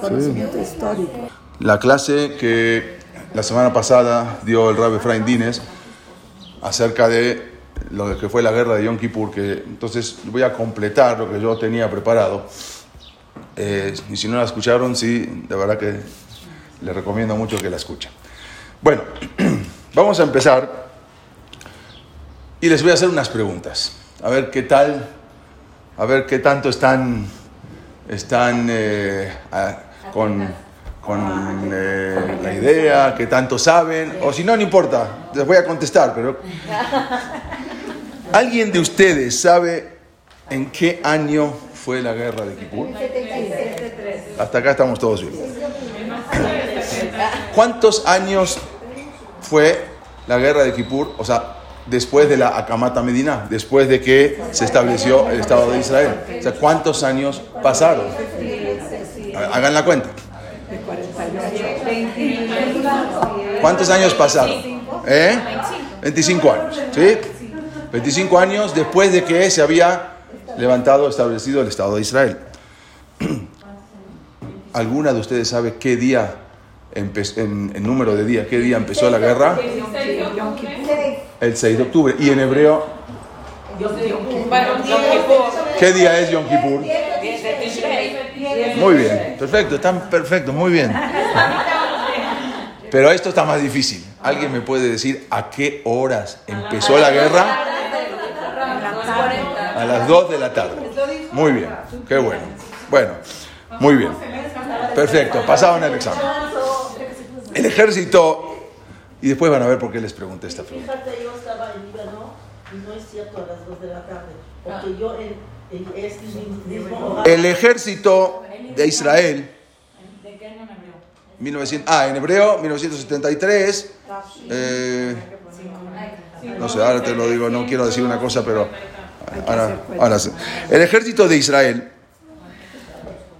conocimiento histórico. La clase que la semana pasada dio el Rabbi Efraín Dines acerca de lo que fue la guerra de Yom Kippur, que entonces voy a completar lo que yo tenía preparado. Eh, y si no la escucharon, sí, de verdad que les recomiendo mucho que la escuchen. Bueno, vamos a empezar y les voy a hacer unas preguntas. A ver qué tal, a ver qué tanto están, están eh, con, con eh, la idea, qué tanto saben, o si no, no importa, les voy a contestar, pero... ¿Alguien de ustedes sabe en qué año fue la guerra de Kipur? Hasta acá estamos todos bien. ¿Cuántos años fue la guerra de Kippur? O sea, después de la Akamata Medina, después de que se estableció el Estado de Israel. O sea, ¿cuántos años pasaron? Hagan la cuenta. ¿Cuántos años pasaron? ¿Eh? 25 años, ¿sí? 25 años después de que se había levantado, establecido el Estado de Israel. ¿Alguna de ustedes sabe qué día, en, en número de días, qué día empezó la guerra? El 6 de octubre. Y en hebreo, ¿qué día es Yom Kippur? Muy bien, perfecto, están perfectos, muy bien. Pero esto está más difícil. ¿Alguien me puede decir a qué horas empezó la guerra? A las 2 de la tarde. Muy bien, qué bueno. Bueno, muy bien. Perfecto, pasaban el examen. El ejército, y después van a ver por qué les pregunté esta pregunta. Fíjate, yo estaba en Líbano y no es cierto a las 2 de la tarde. Porque yo en, en este mismo. El ejército de Israel, 1900, ah, en hebreo, 1973. eh, no sé, ahora te lo digo, no quiero decir una cosa, pero ahora, ahora sí. El ejército de Israel,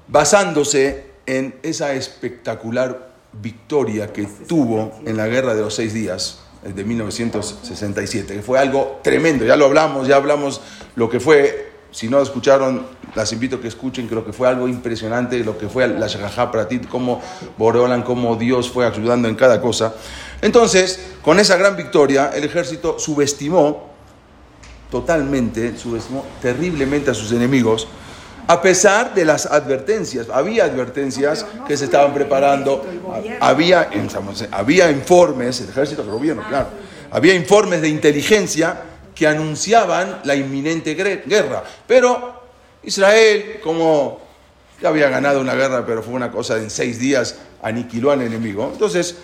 basándose en esa espectacular victoria que tuvo en la guerra de los seis días de 1967, que fue algo tremendo, ya lo hablamos, ya hablamos lo que fue, si no escucharon, las invito a que escuchen, lo que fue algo impresionante, lo que fue la Shahajá Pratit, cómo Boreolan, cómo Dios fue ayudando en cada cosa. Entonces, con esa gran victoria, el ejército subestimó totalmente, subestimó terriblemente a sus enemigos, a pesar de las advertencias. Había advertencias que se estaban preparando, había, había informes, el ejército, el gobierno, claro, había informes de inteligencia que anunciaban la inminente guerra. Pero Israel, como ya había ganado una guerra, pero fue una cosa de en seis días, aniquiló al enemigo. Entonces,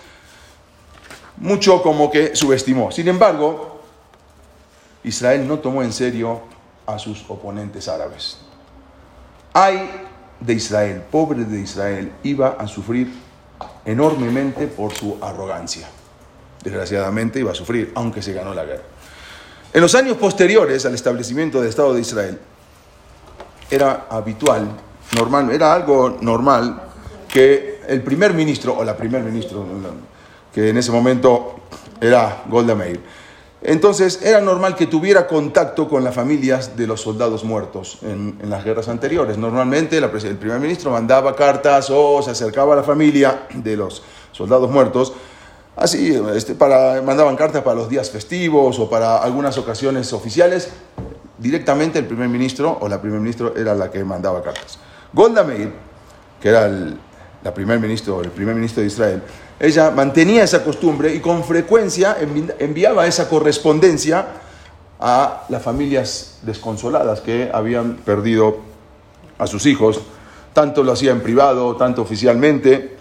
mucho como que subestimó. Sin embargo, Israel no tomó en serio a sus oponentes árabes. Ay de Israel, pobre de Israel, iba a sufrir enormemente por su arrogancia. Desgraciadamente iba a sufrir, aunque se ganó la guerra. En los años posteriores al establecimiento del Estado de Israel, era habitual, normal, era algo normal que el primer ministro, o la primer ministro, que en ese momento era Golda Meir, entonces era normal que tuviera contacto con las familias de los soldados muertos en, las guerras anteriores. Normalmente el primer ministro mandaba cartas o se acercaba a la familia de los soldados muertos. Así, este, para, mandaban cartas para los días festivos o para algunas ocasiones oficiales. Directamente el primer ministro o la primer ministro era la que mandaba cartas. Golda Meir, que era el, la primer ministro, el primer ministro de Israel, ella mantenía esa costumbre y con frecuencia envi- enviaba esa correspondencia a las familias desconsoladas que habían perdido a sus hijos. Tanto lo hacía en privado, tanto oficialmente.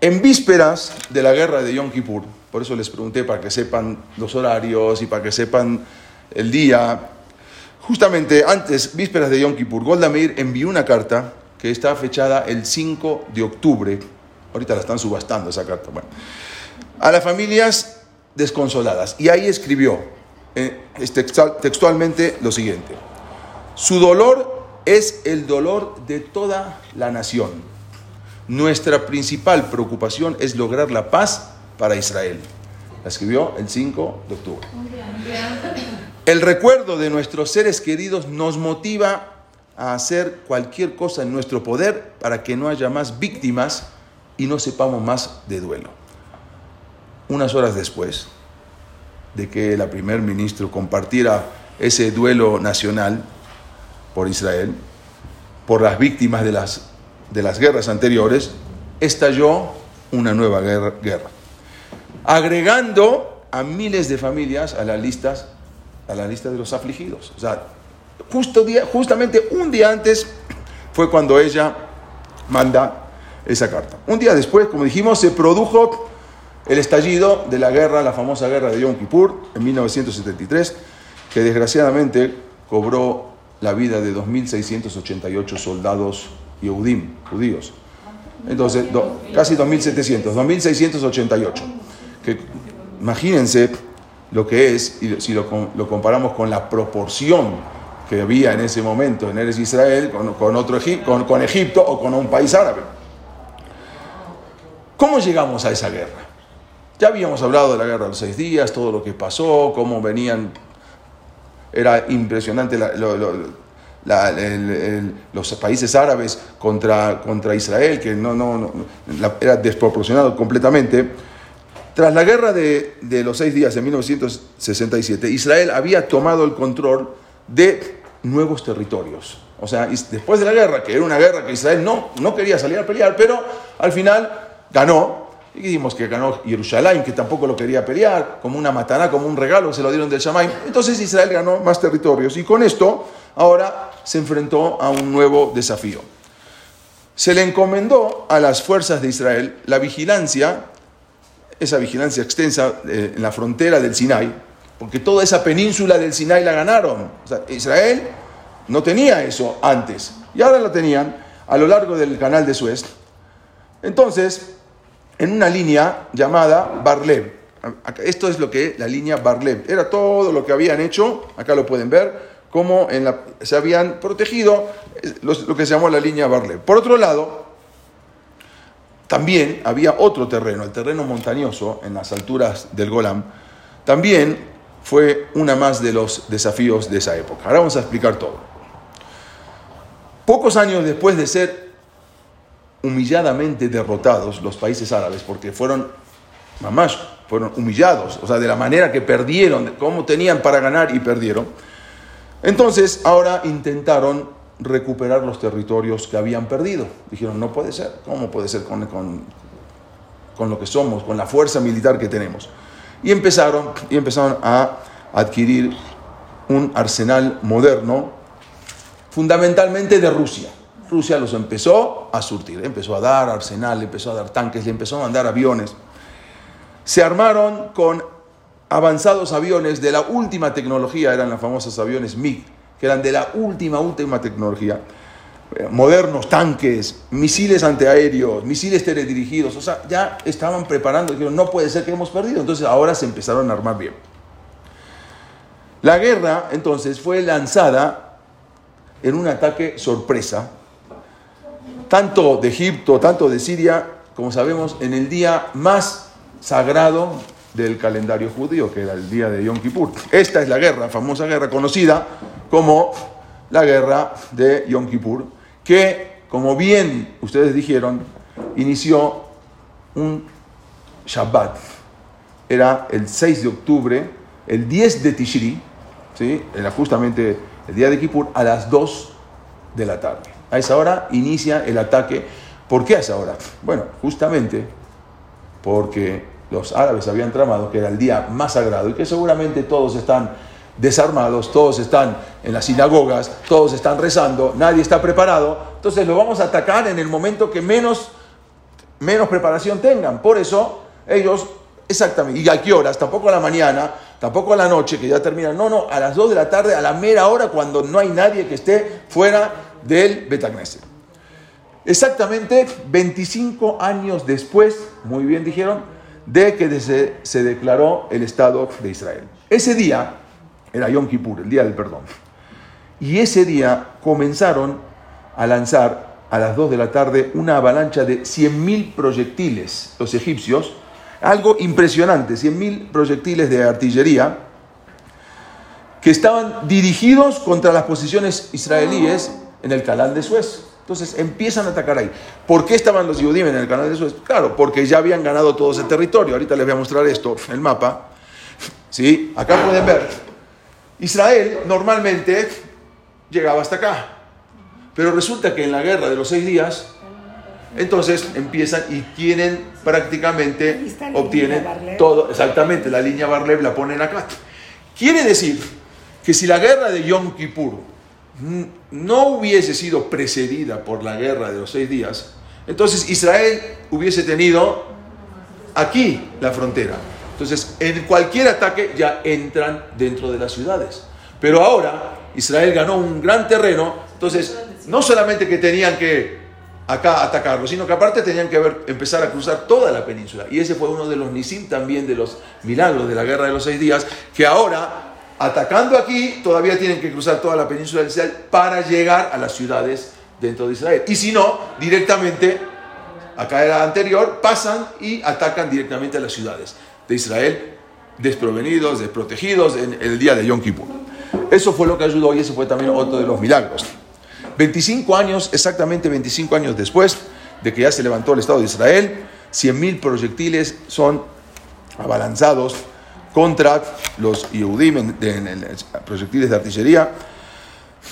En vísperas de la guerra de Yom Kippur, por eso les pregunté para que sepan los horarios y para que sepan el día, justamente antes, vísperas de Yom Kippur, Golda Meir envió una carta que está fechada el 5 de octubre, ahorita la están subastando esa carta, bueno, a las familias desconsoladas. Y ahí escribió eh, es textual- textualmente lo siguiente, su dolor es el dolor de toda la nación. Nuestra principal preocupación es lograr la paz para Israel. La escribió el 5 de octubre. El recuerdo de nuestros seres queridos nos motiva a hacer cualquier cosa en nuestro poder para que no haya más víctimas y no sepamos más de duelo. Unas horas después de que la primer ministro compartiera ese duelo nacional por Israel, por las víctimas de las, de las guerras anteriores, estalló una nueva guerra, guerra, agregando a miles de familias a las listas, a la lista de los afligidos. O sea, justo día, justamente un día antes fue cuando ella manda esa carta. Un día después, como dijimos, se produjo el estallido de la guerra, la famosa guerra de Yom Kippur, en 1973, que desgraciadamente cobró la vida de 2.688 soldados Yehudim, judíos. Entonces, casi 2.700, 2.688. Que, imagínense lo que es, si lo, comparamos con la proporción había en ese momento en Eres Israel con, otro, con, con Egipto o con un país árabe. ¿Cómo llegamos a esa guerra? Ya habíamos hablado de la guerra de los seis días, todo lo que pasó, cómo venían. Era impresionante los países árabes contra, contra Israel, que no, no, era desproporcionado completamente. Tras la guerra de, de, los seis días de 1967, Israel había tomado el control de nuevos territorios. O sea, después de la guerra, que era una guerra que Israel no, no quería salir a pelear, pero al final ganó. Y dijimos que ganó Jerusalén, que tampoco lo quería pelear, como una mataná, como un regalo, se lo dieron del Shamaim. Entonces Israel ganó más territorios. Y con esto, ahora se enfrentó a un nuevo desafío. Se le encomendó a las fuerzas de Israel la vigilancia, esa vigilancia extensa eh, en la frontera del Sinai, porque toda esa península del Sinai la ganaron. Israel no tenía eso antes, y ahora la tenían a lo largo del canal de Suez. Entonces, en una línea llamada Barlev. Esto es lo que la línea Barlev. Era todo lo que habían hecho, acá lo pueden ver, cómo se habían protegido, lo, que se llamó la línea Barlev. Por otro lado, también había otro terreno, el terreno montañoso en las alturas del Golam, también fue una más de los desafíos de esa época. Ahora vamos a explicar todo. Pocos años después de ser humilladamente derrotados los países árabes, porque fueron, mamás, fueron humillados, o sea, de la manera que perdieron, cómo tenían para ganar y perdieron. Entonces, ahora intentaron recuperar los territorios que habían perdido. Dijeron, no puede ser, ¿cómo puede ser con, con, con lo que somos, con la fuerza militar que tenemos? Y empezaron, y empezaron a adquirir un arsenal moderno, fundamentalmente de Rusia. Rusia los empezó a surtir, empezó a dar arsenal, empezó a dar tanques, le empezó a mandar aviones. Se armaron con avanzados aviones de la última tecnología, eran los famosos aviones MiG, que eran de la última, última tecnología. Eh, modernos tanques, misiles antiaéreos, misiles teledirigidos, o sea, ya estaban preparando, dijeron, no puede ser que hemos perdido, entonces ahora se empezaron a armar bien. La guerra entonces fue lanzada en un ataque sorpresa tanto de Egipto, tanto de Siria, como sabemos, en el día más sagrado del calendario judío, que era el día de Yom Kippur. Esta es la guerra, famosa guerra conocida como la guerra de Yom Kippur, que, como bien ustedes dijeron, inició un Shabbat. Era el 6 de octubre, el 10 de Tishri, ¿sí? era justamente el día de Kippur, a las 2 de la tarde. A esa hora inicia el ataque. ¿Por qué a esa hora? Bueno, justamente porque los árabes habían tramado que era el día más sagrado y que seguramente todos están desarmados, todos están en las sinagogas, todos están rezando, nadie está preparado. Entonces lo vamos a atacar en el momento que menos, menos preparación tengan. Por eso ellos, exactamente, ¿y a qué horas? Tampoco a la mañana, tampoco a la noche, que ya termina. No, no, a las 2 de la tarde, a la mera hora, cuando no hay nadie que esté fuera del Betagneset. Exactamente 25 años después, muy bien dijeron, de que se declaró el Estado de Israel. Ese día era Yom Kippur, el día del perdón. Y ese día comenzaron a lanzar a las 2 de la tarde una avalancha de 100.000 proyectiles, los egipcios, algo impresionante, 100.000 proyectiles de artillería que estaban dirigidos contra las posiciones israelíes en el canal de Suez. Entonces empiezan a atacar ahí. ¿Por qué estaban los judíos en el canal de Suez? Claro, porque ya habían ganado todo ese territorio. Ahorita les voy a mostrar esto, el mapa. ¿Sí? Acá pueden ver. Israel normalmente llegaba hasta acá. Pero resulta que en la guerra de los seis días, entonces empiezan y tienen prácticamente, obtienen todo, exactamente, la línea Barlev la ponen acá. Quiere decir que si la guerra de Yom Kippur no hubiese sido precedida por la guerra de los seis días, entonces Israel hubiese tenido aquí la frontera. Entonces, en cualquier ataque ya entran dentro de las ciudades. Pero ahora Israel ganó un gran terreno, entonces no solamente que tenían que acá atacarlo, sino que aparte tenían que empezar a cruzar toda la península. Y ese fue uno de los nisim también de los milagros de la guerra de los seis días, que ahora, atacando aquí, todavía tienen que cruzar toda la península de Israel para llegar a las ciudades dentro de Israel. Y si no, directamente, acá era anterior, pasan y atacan directamente a las ciudades de Israel, desprovenidos, desprotegidos en el día de Yom Kippur. Eso fue lo que ayudó y ese fue también otro de los milagros. 25 años, exactamente 25 años después de que ya se levantó el Estado de Israel, 100.000 proyectiles son abalanzados contra los Yehudim, proyectiles de artillería.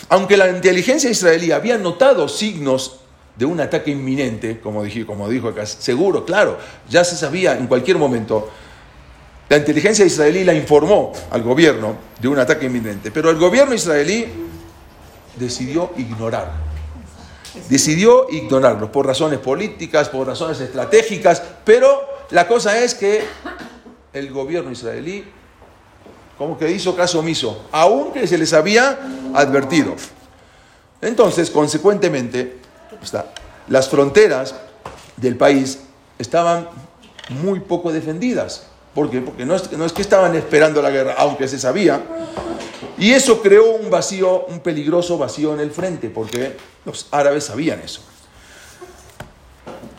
Aunque la inteligencia israelí había notado signos de un ataque inminente, como, como dijo acá, seguro, claro, ya se sabía en cualquier momento. La inteligencia israelí la informó al gobierno de un ataque inminente, pero el gobierno israelí decidió ignorar. Decidió ignorarlos por razones políticas, por razones estratégicas, pero la cosa es que el gobierno israelí como que hizo caso omiso, aunque se les había advertido. Entonces, consecuentemente, las fronteras del país estaban muy poco defendidas. ¿Por qué? Porque no es, que estaban esperando la guerra, aunque se sabía, y eso creó un vacío, un peligroso vacío en el frente, porque los árabes sabían eso.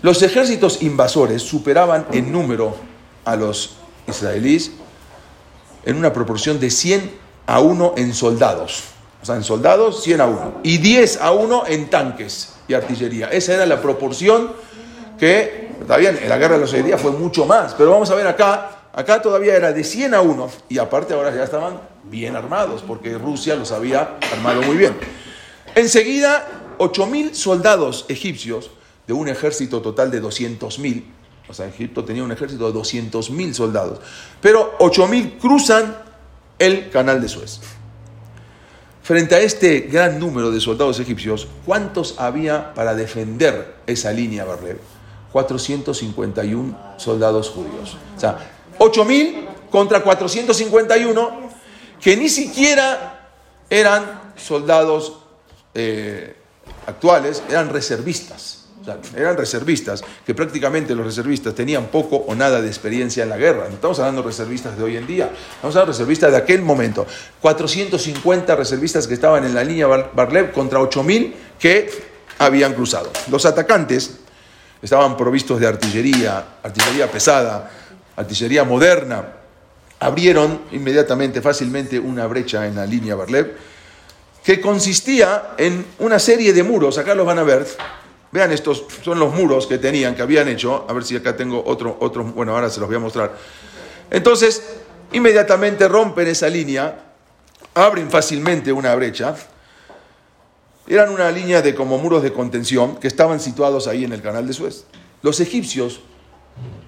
Los ejércitos invasores superaban en número a los israelíes en una proporción de 100 a 1 en soldados. O sea, en soldados 100 a 1. Y 10 a 1 en tanques y artillería. Esa era la proporción que, está bien, en la guerra de los seis días fue mucho más. Pero vamos a ver acá, acá todavía era de 100 a 1. Y aparte ahora ya estaban bien armados, porque Rusia los había armado muy bien. Enseguida, 8.000 soldados egipcios de un ejército total de 200.000, o sea, Egipto tenía un ejército de 200.000 soldados, pero 8.000 cruzan el canal de Suez. Frente a este gran número de soldados egipcios, ¿cuántos había para defender esa línea Barlev? 451 soldados judíos. O sea, 8.000 contra 451 que ni siquiera eran soldados eh, actuales, eran reservistas. eran reservistas, que prácticamente los reservistas tenían poco o nada de experiencia en la guerra. No estamos hablando de reservistas de hoy en día, estamos hablando de reservistas de aquel momento. 450 reservistas que estaban en la línea Barlev contra 8.000 que habían cruzado. Los atacantes estaban provistos de artillería, artillería pesada, artillería moderna, abrieron inmediatamente, fácilmente, una brecha en la línea Barlev, que consistía en una serie de muros, acá los van a ver, vean estos son los muros que tenían, que habían hecho, a ver si acá tengo otro, otro bueno, ahora se los voy a mostrar. Entonces, inmediatamente rompen esa línea, abren fácilmente una brecha, eran una línea de como muros de contención que estaban situados ahí en el canal de Suez. Los egipcios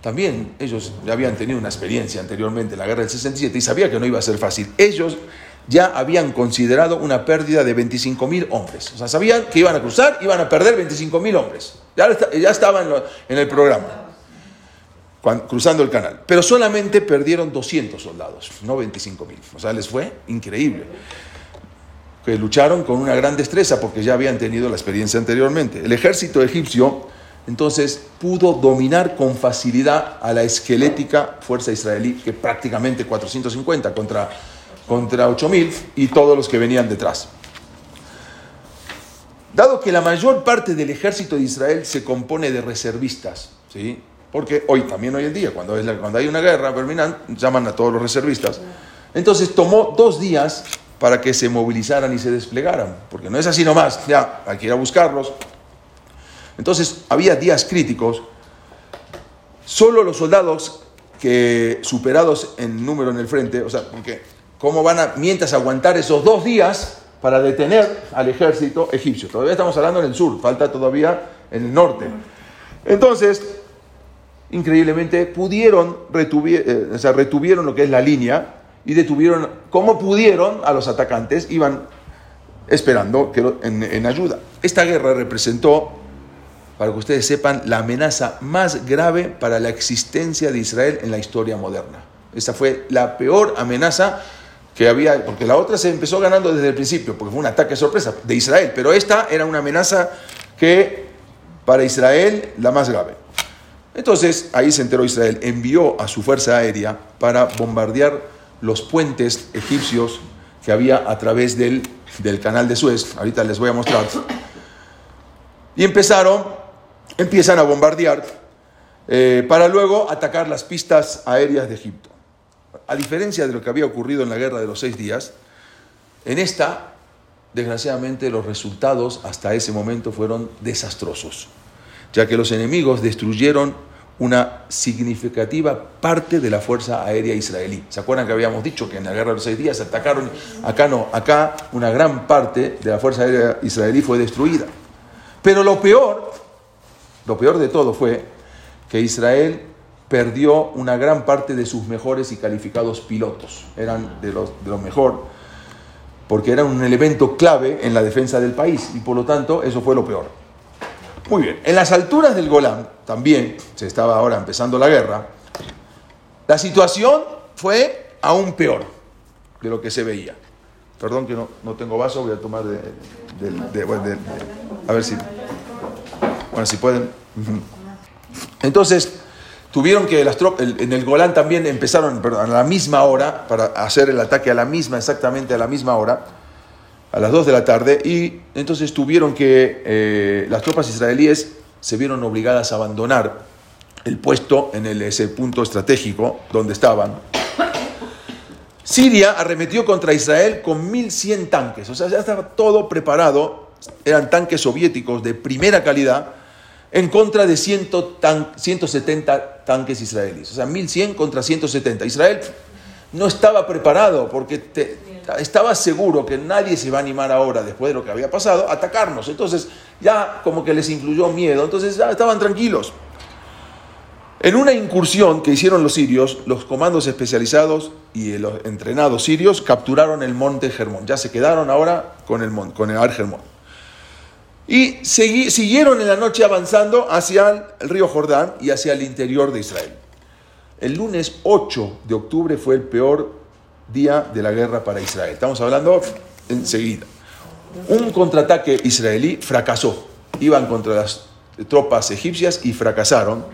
también ellos ya habían tenido una experiencia anteriormente en la guerra del 67 y sabían que no iba a ser fácil. Ellos ya habían considerado una pérdida de 25.000 hombres. O sea, sabían que iban a cruzar, iban a perder 25.000 hombres. Ya, ya estaban en el programa, cruzando el canal. Pero solamente perdieron 200 soldados, no 25.000. O sea, les fue increíble. Que lucharon con una gran destreza porque ya habían tenido la experiencia anteriormente. El ejército egipcio entonces pudo dominar con facilidad a la esquelética fuerza israelí, que prácticamente 450 contra, contra 8000 y todos los que venían detrás. Dado que la mayor parte del ejército de Israel se compone de reservistas, ¿sí? porque hoy, también hoy en día, cuando, cuando hay una guerra, llaman a todos los reservistas. Entonces tomó dos días para que se movilizaran y se desplegaran, porque no es así nomás, ya, hay que ir a buscarlos. Entonces, había días críticos, solo los soldados que superados en número en el frente, o sea, porque ¿cómo van a, mientras aguantar esos dos días para detener al ejército egipcio? Todavía estamos hablando en el sur, falta todavía en el norte. Entonces, increíblemente, pudieron, eh, o sea, retuvieron lo que es la línea y detuvieron, como pudieron, a los atacantes, iban esperando en ayuda. Esta guerra representó, para que ustedes sepan, la amenaza más grave para la existencia de Israel en la historia moderna. Esa fue la peor amenaza que había, porque la otra se empezó ganando desde el principio, porque fue un ataque sorpresa de Israel, pero esta era una amenaza que para Israel la más grave. Entonces ahí se enteró Israel, envió a su fuerza aérea para bombardear los puentes egipcios que había a través del, del canal de Suez. Ahorita les voy a mostrar. Y empezaron, empiezan a bombardear eh, para luego atacar las pistas aéreas de Egipto. A diferencia de lo que había ocurrido en la guerra de los seis días, en esta, desgraciadamente, los resultados hasta ese momento fueron desastrosos ya que los enemigos destruyeron una significativa parte de la Fuerza Aérea Israelí. ¿Se acuerdan que habíamos dicho que en la Guerra de los Seis Días atacaron? Acá no, acá una gran parte de la Fuerza Aérea Israelí fue destruida. Pero lo peor, lo peor de todo fue que Israel perdió una gran parte de sus mejores y calificados pilotos. Eran de los, de mejor, porque eran un elemento clave en la defensa del país y por lo tanto eso fue lo peor. Muy bien, en las alturas del Golán, también se estaba ahora empezando la guerra, la situación fue aún peor de lo que se veía. Perdón que no, no tengo vaso, voy a tomar de, a ver si, bueno, si pueden. Entonces, tuvieron que las tropas, en el Golán también empezaron a la misma hora, para hacer el ataque a la misma, exactamente a la misma hora a las 2 de la tarde y entonces tuvieron que, eh, las tropas israelíes se vieron obligadas a abandonar el puesto en ese punto estratégico donde estaban. Siria arremetió contra Israel con 1.100 tanques, o sea, ya estaba todo preparado, eran tanques soviéticos de primera calidad, en contra de 170 tanques israelíes, o sea, 1.100 contra 170. Israel no estaba preparado porque estaba seguro que nadie se iba a animar ahora, después de lo que había pasado, a atacarnos. Entonces ya como que les incluyó miedo, entonces ya estaban tranquilos. En una incursión que hicieron los sirios, los comandos especializados y los entrenados sirios capturaron el monte Germón. Ya se quedaron ahora con el, con el Ar Germón. Y siguieron en la noche avanzando hacia el río Jordán y hacia el interior de Israel. El lunes 8 de octubre fue el peor día de la guerra para Israel. Estamos hablando enseguida. Un contraataque israelí fracasó. Iban contra las tropas egipcias y fracasaron.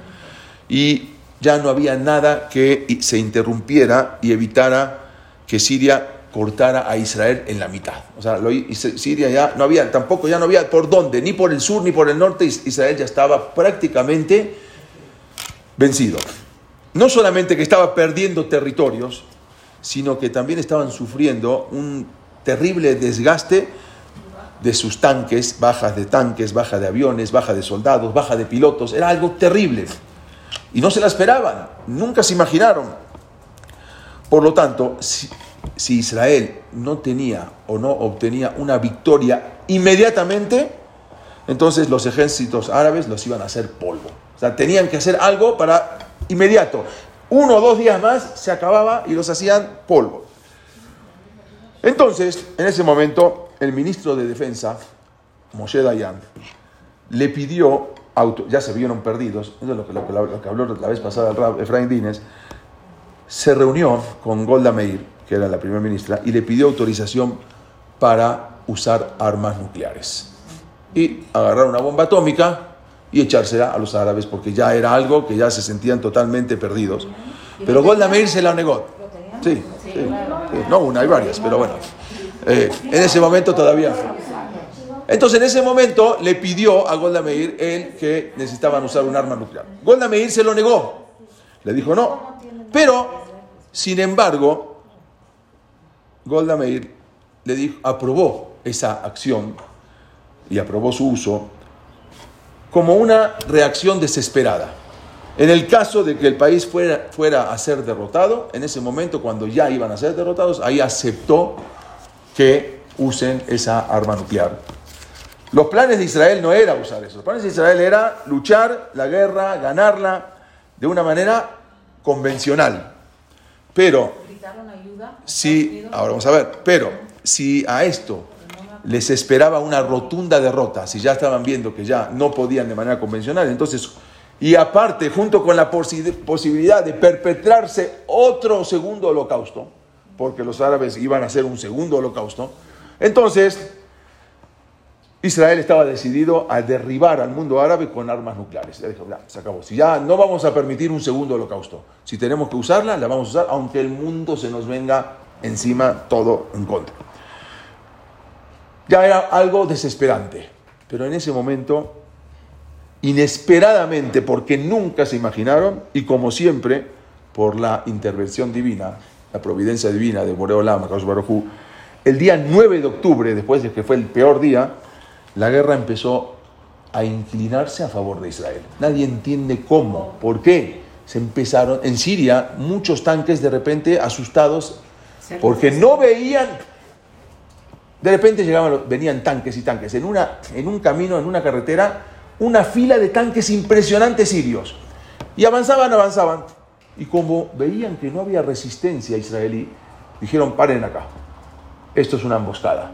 Y ya no había nada que se interrumpiera y evitara que Siria cortara a Israel en la mitad. O sea, Siria ya no había, tampoco ya no había por dónde, ni por el sur ni por el norte, Israel ya estaba prácticamente vencido. No solamente que estaba perdiendo territorios, sino que también estaban sufriendo un terrible desgaste de sus tanques, bajas de tanques, baja de aviones, baja de soldados, baja de pilotos. Era algo terrible. Y no se la esperaban, nunca se imaginaron. Por lo tanto, si, Israel no tenía o no obtenía una victoria inmediatamente, entonces los ejércitos árabes los iban a hacer polvo. O sea, tenían que hacer algo para inmediato uno o dos días más se acababa y los hacían polvo. Entonces, en ese momento, el ministro de Defensa, Moshe Dayan, le pidió, auto, ya se vieron perdidos, eso es lo que, habló la vez pasada el Efraín Dínez, se reunió con Golda Meir, que era la primera ministra, y le pidió autorización para usar armas nucleares. Y agarrar una bomba atómica y echársela a los árabes, porque ya era algo que ya se sentían totalmente perdidos. Pero Golda Meir se la negó. Sí, sí, no una, hay varias, pero bueno. Eh, en ese momento todavía. Entonces, en ese momento le pidió a Golda Meir él que necesitaban usar un arma nuclear. Golda Meir se lo negó. Le dijo no. Pero, sin embargo, Golda Meir le dijo, aprobó esa acción y aprobó su uso como una reacción desesperada. En el caso de que el país fuera, fuera a ser derrotado, en ese momento cuando ya iban a ser derrotados, ahí aceptó que usen esa arma nuclear. Los planes de Israel no era usar eso. Los planes de Israel era luchar la guerra, ganarla de una manera convencional. Pero, si, ahora vamos a ver, pero si a esto les esperaba una rotunda derrota, si ya estaban viendo que ya no podían de manera convencional, entonces, y aparte, junto con la posibilidad de perpetrarse otro segundo holocausto, porque los árabes iban a hacer un segundo holocausto, entonces Israel estaba decidido a derribar al mundo árabe con armas nucleares. se acabó. Si ya no vamos a permitir un segundo holocausto, si tenemos que usarla, la vamos a usar, aunque el mundo se nos venga encima todo en contra. Ya era algo desesperante, pero en ese momento, inesperadamente, porque nunca se imaginaron, y como siempre, por la intervención divina, la providencia divina de Boreolam, Baruj el día 9 de octubre, después de que fue el peor día, la guerra empezó a inclinarse a favor de Israel. Nadie entiende cómo, por qué. Se empezaron, en Siria, muchos tanques de repente asustados porque no veían, de repente llegaban, venían tanques y tanques, en, una, en un camino, en una carretera, una fila de tanques impresionantes sirios. Y avanzaban, avanzaban. Y como veían que no había resistencia israelí, dijeron, paren acá, esto es una emboscada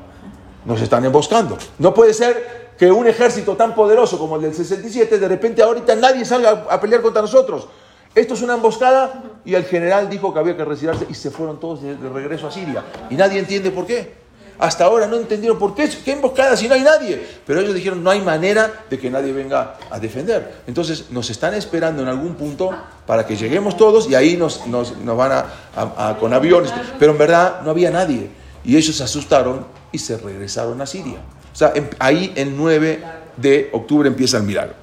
nos están emboscando. No puede ser que un ejército tan poderoso como el del 67, de repente ahorita nadie salga a pelear contra nosotros. Esto es una emboscada y el general dijo que había que retirarse y se fueron todos de, regreso a Siria. Y nadie entiende por qué. Hasta ahora no entendieron por qué. ¿Qué emboscada si no hay nadie? Pero ellos dijeron, no hay manera de que nadie venga a defender. Entonces nos están esperando en algún punto para que lleguemos todos y ahí nos, nos, van a, con aviones. Pero en verdad no había nadie. Y ellos se asustaron y se regresaron a Siria. O sea, em, ahí el 9 de octubre empieza el milagro.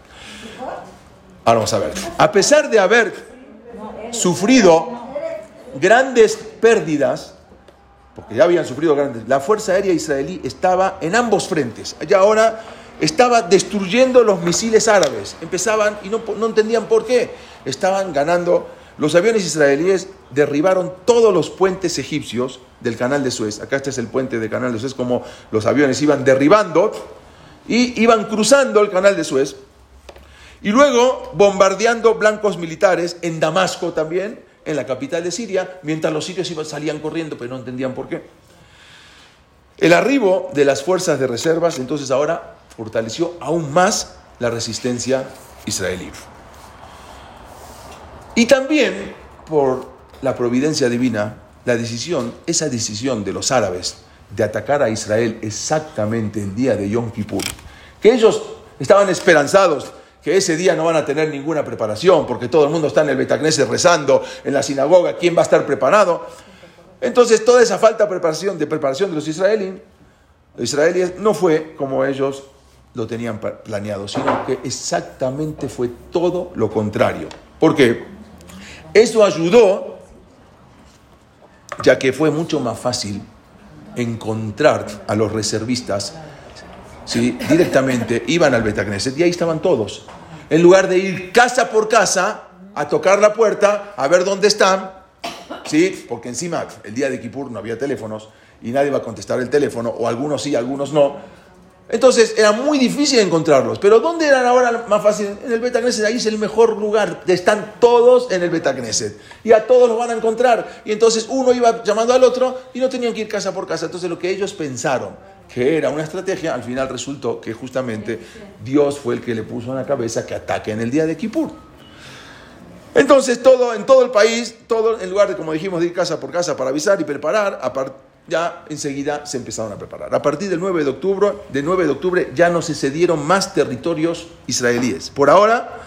Ahora vamos a ver. A pesar de haber sufrido grandes pérdidas, porque ya habían sufrido grandes, la Fuerza Aérea Israelí estaba en ambos frentes. Y ahora estaba destruyendo los misiles árabes. Empezaban y no entendían por qué. Estaban ganando los aviones israelíes derribaron todos los puentes egipcios del canal de Suez. Acá este es el puente del canal de Suez, como los aviones iban derribando y iban cruzando el canal de Suez. Y luego bombardeando blancos militares en Damasco también, en la capital de Siria, mientras los sirios iban, salían corriendo, pero no entendían por qué. El arribo de las fuerzas de reservas entonces ahora fortaleció aún más la resistencia israelí. Y también por la providencia divina, la decisión, esa decisión de los árabes de atacar a Israel exactamente el día de Yom Kippur, que ellos estaban esperanzados que ese día no van a tener ninguna preparación, porque todo el mundo está en el Betacneses rezando, en la sinagoga, ¿quién va a estar preparado? Entonces, toda esa falta de preparación, de preparación de los israelíes, los israelíes no fue como ellos lo tenían planeado, sino que exactamente fue todo lo contrario. ¿Por qué? Eso ayudó, ya que fue mucho más fácil encontrar a los reservistas. ¿sí? Directamente iban al Betacneset y ahí estaban todos. En lugar de ir casa por casa a tocar la puerta, a ver dónde están, ¿sí? porque encima el día de Kippur no había teléfonos y nadie va a contestar el teléfono, o algunos sí, algunos no. Entonces era muy difícil encontrarlos. Pero ¿dónde eran ahora más fácil? En el Beta Ahí es el mejor lugar. Están todos en el Beta Y a todos los van a encontrar. Y entonces uno iba llamando al otro y no tenían que ir casa por casa. Entonces lo que ellos pensaron que era una estrategia, al final resultó que justamente Dios fue el que le puso en la cabeza que ataque en el día de Kippur. Entonces todo, en todo el país, todo en lugar de, como dijimos, de ir casa por casa para avisar y preparar, aparte ya enseguida se empezaron a preparar. A partir del 9 de octubre, de 9 de octubre ya no se cedieron más territorios israelíes. Por ahora,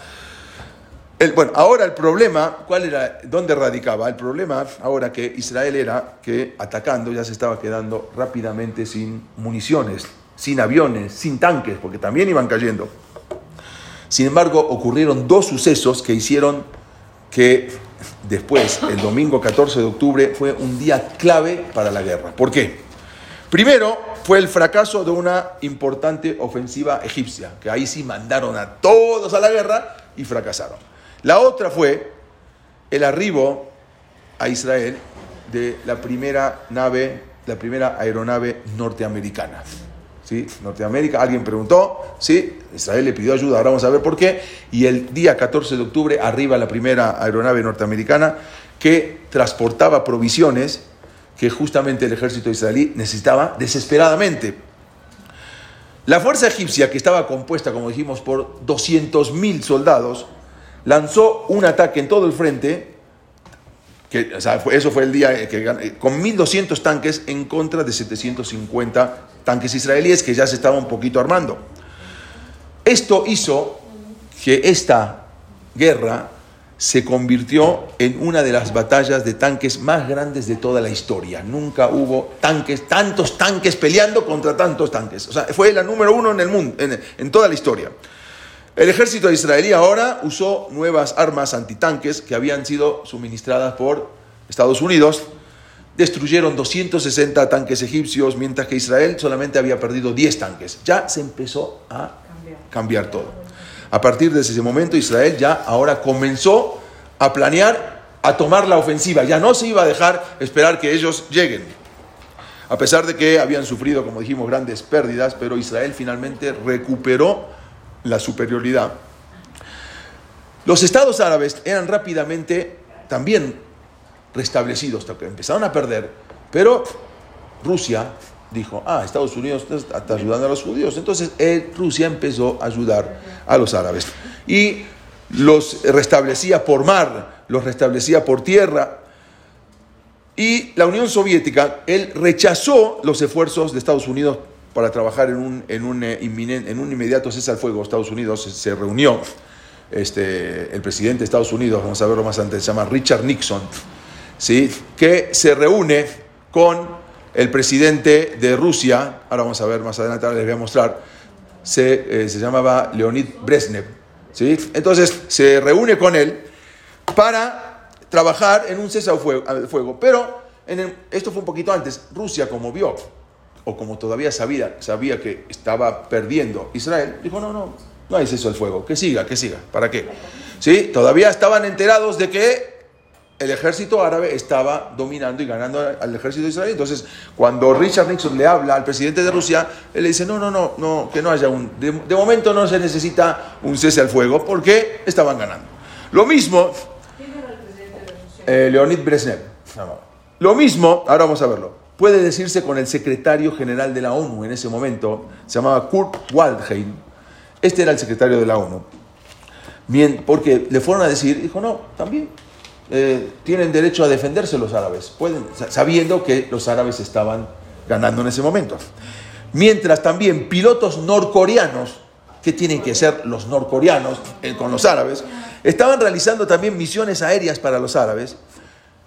bueno, ahora el problema, ¿cuál era? ¿Dónde radicaba? El problema ahora que Israel era que atacando ya se estaba quedando rápidamente sin municiones, sin aviones, sin tanques, porque también iban cayendo. Sin embargo, ocurrieron dos sucesos que hicieron que después, el domingo 14 de octubre, fue un día clave para la guerra. ¿Por qué? Primero fue el fracaso de una importante ofensiva egipcia, que ahí sí mandaron a todos a la guerra y fracasaron. La otra fue el arribo a Israel de la primera nave, la primera aeronave norteamericana. ¿Sí? Norteamérica, alguien preguntó, ¿sí? Israel le pidió ayuda, ahora vamos a ver por qué. Y el día 14 de octubre arriba la primera aeronave norteamericana que transportaba provisiones que justamente el ejército israelí necesitaba desesperadamente. La fuerza egipcia, que estaba compuesta, como dijimos, por 200.000 soldados, lanzó un ataque en todo el frente, que, eso fue el día que con 1.200 tanques en contra de 750 tanques israelíes que ya se estaban un poquito armando. Esto hizo que esta guerra se convirtió en una de las batallas de tanques más grandes de toda la historia. Nunca hubo tanques, tantos tanques peleando contra tantos tanques. O sea, fue la número uno en el mundo, en, toda la historia. El ejército israelí ahora usó nuevas armas antitanques que habían sido suministradas por Estados Unidos. Destruyeron 260 tanques egipcios, mientras que Israel solamente había perdido 10 tanques. Ya se empezó a cambiar todo. A partir de ese momento Israel ya ahora comenzó a planear, a tomar la ofensiva. Ya no se iba a dejar esperar que ellos lleguen. A pesar de que habían sufrido, como dijimos, grandes pérdidas, pero Israel finalmente recuperó la superioridad. Los estados árabes eran rápidamente también restablecidos, empezaron a perder, pero Rusia dijo, ah, Estados Unidos está, ayudando a los judíos. Entonces eh, Rusia empezó a ayudar a los árabes. Y los restablecía por mar, los restablecía por tierra. Y la Unión Soviética, él rechazó los esfuerzos de Estados Unidos para trabajar en un, en un, eh, en un inmediato cese al fuego. Estados Unidos se, reunió, este, el presidente de Estados Unidos, vamos a verlo más antes, se llama Richard Nixon, ¿sí? que se reúne con el presidente de Rusia, ahora vamos a ver más adelante, ahora les voy a mostrar, se, eh, llamaba Leonid Brezhnev. ¿sí? Entonces se reúne con él para trabajar en un cese al fuego. Pero en esto fue un poquito antes. Rusia, como vio, o como todavía sabía, sabía que estaba perdiendo Israel, dijo, no, no, no hay cese al fuego, que siga, que siga. ¿Para qué? ¿Sí? Todavía estaban enterados de que el ejército árabe estaba dominando y ganando al ejército de Israel. Entonces, cuando Richard Nixon le habla al presidente de Rusia, él le dice, no, no, no, no que no haya un... De, momento no se necesita un cese al fuego porque estaban ganando. Lo mismo... ¿Quién era el presidente de Rusia? Eh, Leonid Brezhnev. Lo mismo, ahora vamos a verlo, puede decirse con el secretario general de la ONU en ese momento, se llamaba Kurt Waldheim. Este era el secretario de la ONU. Bien, porque le fueron a decir, dijo, no, también eh, tienen derecho a defenderse los árabes, pueden, sabiendo que los árabes estaban ganando en ese momento. Mientras también pilotos norcoreanos, que tienen que ser los norcoreanos eh, con los árabes, estaban realizando también misiones aéreas para los árabes.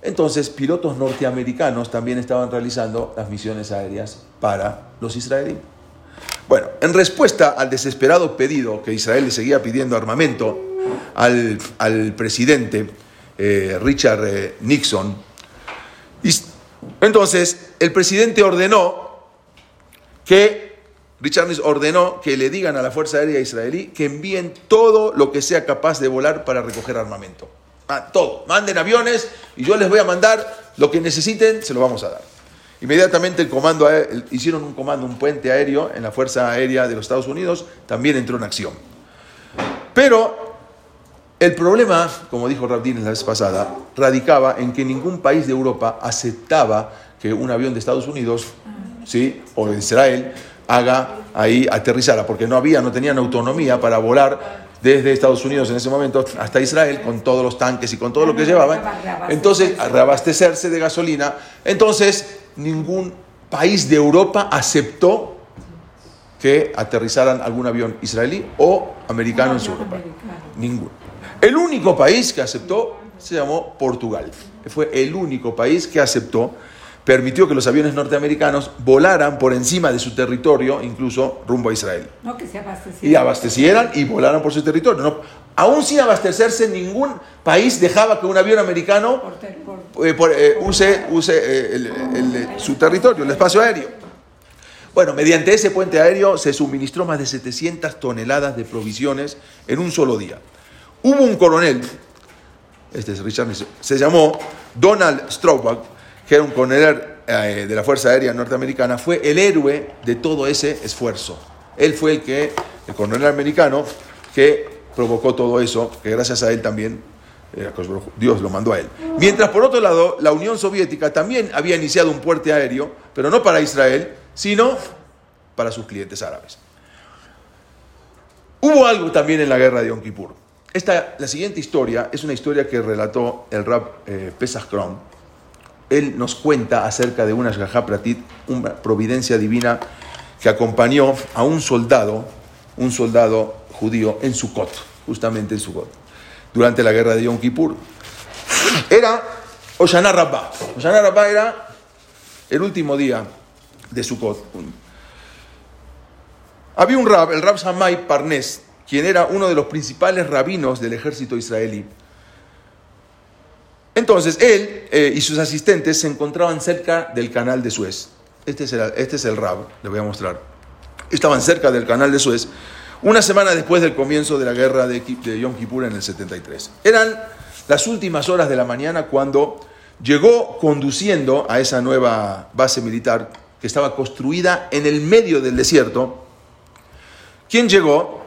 Entonces, pilotos norteamericanos también estaban realizando las misiones aéreas para los israelíes. Bueno, en respuesta al desesperado pedido que Israel le seguía pidiendo armamento al, al presidente, eh, Richard eh, Nixon. Entonces, el presidente ordenó que, Richard Nixon ordenó que le digan a la Fuerza Aérea Israelí que envíen todo lo que sea capaz de volar para recoger armamento. Todo. Manden aviones y yo les voy a mandar lo que necesiten, se lo vamos a dar. Inmediatamente el comando, hicieron un comando, un puente aéreo en la Fuerza Aérea de los Estados Unidos, también entró en acción. Pero el problema, como dijo Rabdin la vez pasada, radicaba en que ningún país de Europa aceptaba que un avión de Estados Unidos ¿sí? o de Israel haga ahí aterrizara, porque no había, no tenían autonomía para volar desde Estados Unidos en ese momento hasta Israel con todos los tanques y con todo lo que llevaban. Entonces, a reabastecerse de gasolina. Entonces, ningún país de Europa aceptó que aterrizaran algún avión israelí o americano en su Europa. Ninguno. El único país que aceptó se llamó Portugal. Fue el único país que aceptó, permitió que los aviones norteamericanos volaran por encima de su territorio, incluso rumbo a Israel. No, que se abastecieran. Y abastecieran y volaran por su territorio. No, aún sin abastecerse, ningún país dejaba que un avión americano eh, eh, use, use su territorio, el espacio aéreo. Bueno, mediante ese puente aéreo se suministró más de 700 toneladas de provisiones en un solo día. Hubo un coronel, este es Richard se llamó Donald Straubach, que era un coronel eh, de la Fuerza Aérea Norteamericana, fue el héroe de todo ese esfuerzo. Él fue el que, el coronel americano, que provocó todo eso, que gracias a él también eh, Dios lo mandó a él. Mientras por otro lado, la Unión Soviética también había iniciado un puente aéreo, pero no para Israel, sino para sus clientes árabes. Hubo algo también en la guerra de Yom Kippur. Esta, la siguiente historia es una historia que relató el rab eh, Pesach Kron. Él nos cuenta acerca de una Pratit, una providencia divina que acompañó a un soldado, un soldado judío en Sukkot, justamente en Sukkot, durante la guerra de Yom Kippur. Era Oshana Rabbah. Oshana Rabbah era el último día de Sukkot. Había un rab, el rab Samay Parnes, quien era uno de los principales rabinos del ejército israelí. Entonces, él eh, y sus asistentes se encontraban cerca del canal de Suez. Este es, el, este rab, le voy a mostrar. Estaban cerca del canal de Suez, una semana después del comienzo de la guerra de, de Yom Kippur en el 73. Eran las últimas horas de la mañana cuando llegó conduciendo a esa nueva base militar que estaba construida en el medio del desierto. ¿Quién llegó?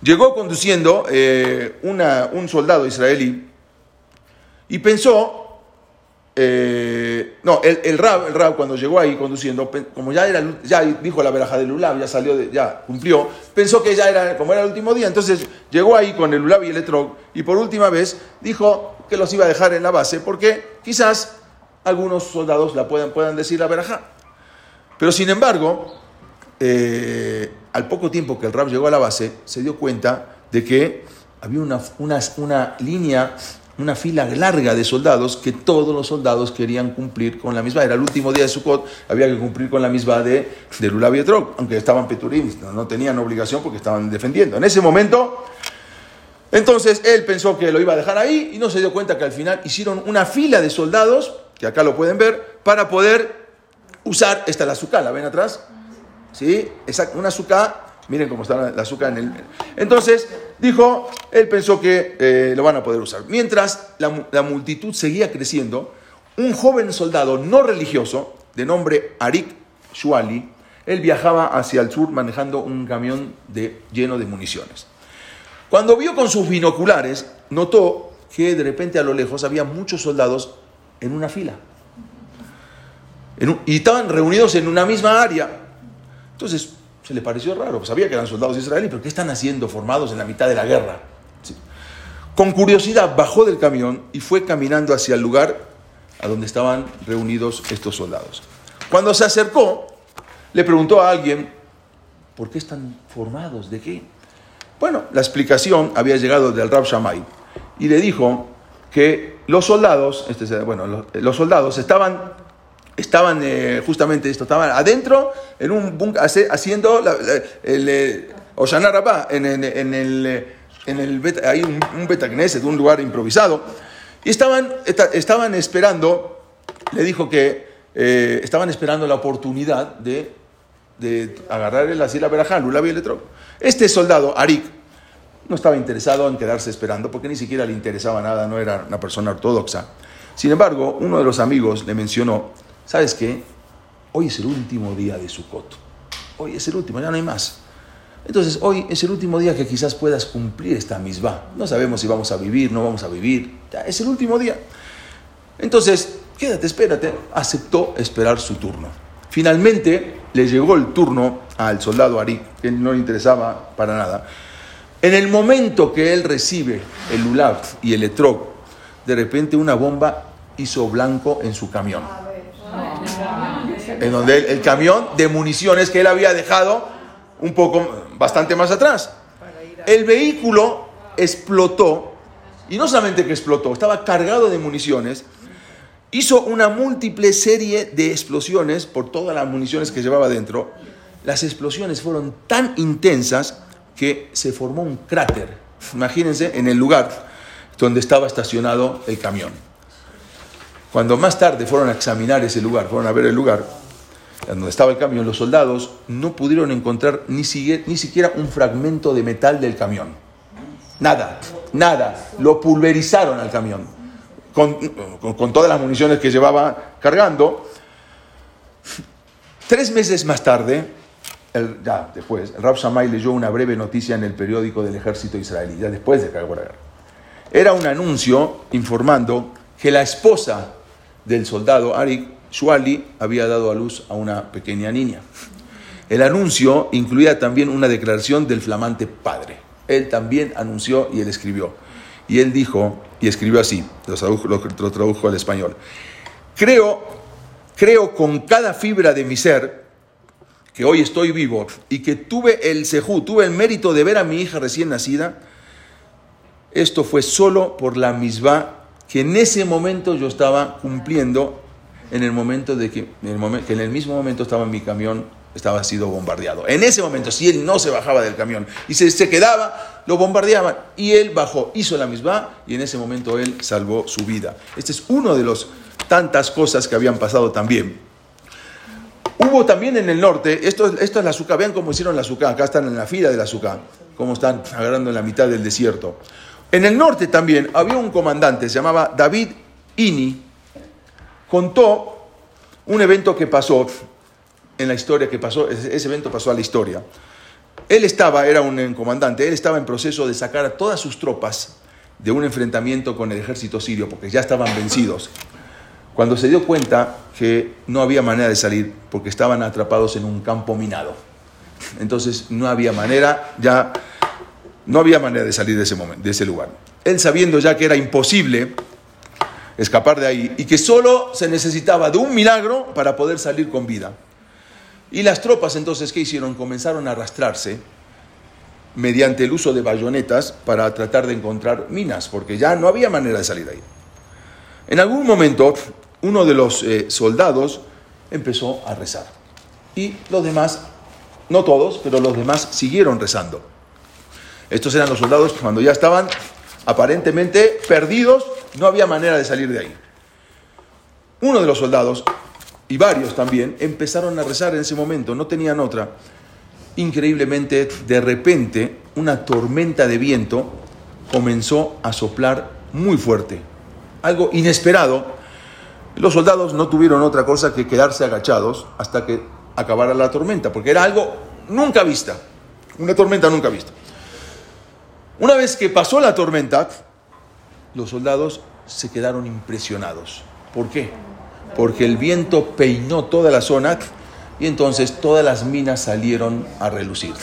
Llegó conduciendo eh, un soldado israelí y pensó, eh, no, el, el, rab, el rab cuando llegó ahí conduciendo, como ya, era, ya dijo la veraja del Ulab, ya salió, ya cumplió, pensó que ya era, como era el último día, entonces llegó ahí con el Ulab y el Etrog y por última vez dijo que los iba a dejar en la base porque quizás algunos soldados la puedan, puedan decir la veraja. Pero sin embargo, eh, al poco tiempo que el rab llegó a la base, se dio cuenta de que había una, una, una línea, una fila larga de soldados que todos los soldados querían cumplir con la misma. Era el último día de Sukkot, había que cumplir con la misma de, de Lulav aunque estaban peturim, no, no tenían obligación porque estaban defendiendo. En ese momento, entonces él pensó que lo iba a dejar ahí y no se dio cuenta que al final hicieron una fila de soldados, que acá lo pueden ver, para poder usar, esta la azúcar, ¿la ven atrás? ¿Sí? Una azúcar, miren cómo está la azúcar en el... Entonces, dijo, él pensó que eh, lo van a poder usar. Mientras la, la, multitud seguía creciendo, un joven soldado no religioso, de nombre Arik Shuali, él viajaba hacia el sur manejando un camión lleno de municiones. Cuando vio con sus binoculares, notó que de repente a lo lejos había muchos soldados en una fila y estaban reunidos en una misma área. Entonces se le pareció raro, sabía que eran soldados israelíes, pero ¿qué están haciendo formados en la mitad de la guerra? Con curiosidad bajó del camión y fue caminando hacia el lugar a donde estaban reunidos estos soldados. Cuando se acercó, le preguntó a alguien, ¿por qué están formados? ¿De qué? Bueno, la explicación había llegado del Rab Shammai y le dijo que los soldados, este, bueno, los soldados estaban estaban eh, justamente esto, estaban adentro en un haciendo la, la, el eh, en, el, en el hay un, un Betagneset, un lugar improvisado, y estaban, estaban esperando, le dijo que eh, estaban esperando la oportunidad de, de agarrar el así la verajá, Lula Este soldado, Arik, no estaba interesado en quedarse esperando porque ni siquiera le interesaba nada, no era una persona ortodoxa. Sin embargo, uno de los amigos le mencionó ¿Sabes qué? Hoy es el último día de Sukkot. Hoy es el último, ya no hay más. Entonces, hoy es el último día que quizás puedas cumplir esta misma. No sabemos si vamos a vivir, no vamos a vivir. Ya es el último día. Entonces, quédate, espérate. Aceptó esperar su turno. Finalmente, le llegó el turno al soldado Ari, que no le interesaba para nada. En el momento que él recibe el Lulav y el Etrog, de repente una bomba hizo blanco en su camión en donde el, el, camión de municiones que él había dejado un poco, bastante más atrás. El vehículo explotó, y no solamente que explotó, estaba cargado de municiones, hizo una múltiple serie de explosiones por todas las municiones que llevaba dentro. Las explosiones fueron tan intensas que se formó un cráter, imagínense, en el lugar donde estaba estacionado el camión. Cuando más tarde fueron a examinar ese lugar, fueron a ver el lugar, donde estaba el camión, los soldados no pudieron encontrar ni, ni siquiera un fragmento de metal del camión. Nada, nada. Lo pulverizaron al camión. Con, con, todas las municiones que llevaba cargando. Tres meses más tarde, ya después, el Rab Shammai leyó una breve noticia en el periódico del ejército israelí, ya después de que. Era un anuncio informando que la esposa del soldado Arik Shuali había dado a luz a una pequeña niña. El anuncio incluía también una declaración del flamante padre. Él también anunció y él escribió. Y él dijo, y escribió así, lo tradujo, al español. Creo, creo con cada fibra de mi ser que hoy estoy vivo y que tuve el sejú, tuve el mérito de ver a mi hija recién nacida. Esto fue solo por la misma que en ese momento yo estaba cumpliendo en el momento de que, en el que en el mismo momento estaba en mi camión, estaba sido bombardeado. En ese momento, si él no se bajaba del camión y se, se quedaba, lo bombardeaban. Y él bajó, hizo la misma y en ese momento él salvó su vida. Este es uno de los tantas cosas que habían pasado también. Hubo también en el norte, esto, esto es la azúcar, vean cómo hicieron la azúcar, acá están en la fila de la azúcar, cómo están agarrando en la mitad del desierto. En el norte también había un comandante, se llamaba David Ini, contó un evento que pasó en la historia, que pasó, ese evento pasó a la historia. Él estaba, era un comandante, él estaba en proceso de sacar a todas sus tropas de un enfrentamiento con el ejército sirio, porque ya estaban vencidos. Cuando se dio cuenta que no había manera de salir, porque estaban atrapados en un campo minado. Entonces no había manera, ya no había manera de salir de ese, momento, de ese lugar. Él sabiendo ya que era imposible escapar de ahí y que solo se necesitaba de un milagro para poder salir con vida. Y las tropas entonces, ¿qué hicieron? Comenzaron a arrastrarse mediante el uso de bayonetas para tratar de encontrar minas, porque ya no había manera de salir de ahí. En algún momento, uno de los eh, soldados empezó a rezar. Y los demás, no todos, pero los demás siguieron rezando. Estos eran los soldados cuando ya estaban aparentemente perdidos, no había manera de salir de ahí. Uno de los soldados, y varios también, empezaron a rezar en ese momento, no tenían otra. Increíblemente, de repente, una tormenta de viento comenzó a soplar muy fuerte, algo inesperado. Los soldados no tuvieron otra cosa que quedarse agachados hasta que acabara la tormenta, porque era algo nunca vista, una tormenta nunca vista. Una vez que pasó la tormenta, los soldados se quedaron impresionados. ¿Por qué? Porque el viento peinó toda la zona y entonces todas las minas salieron a relucir.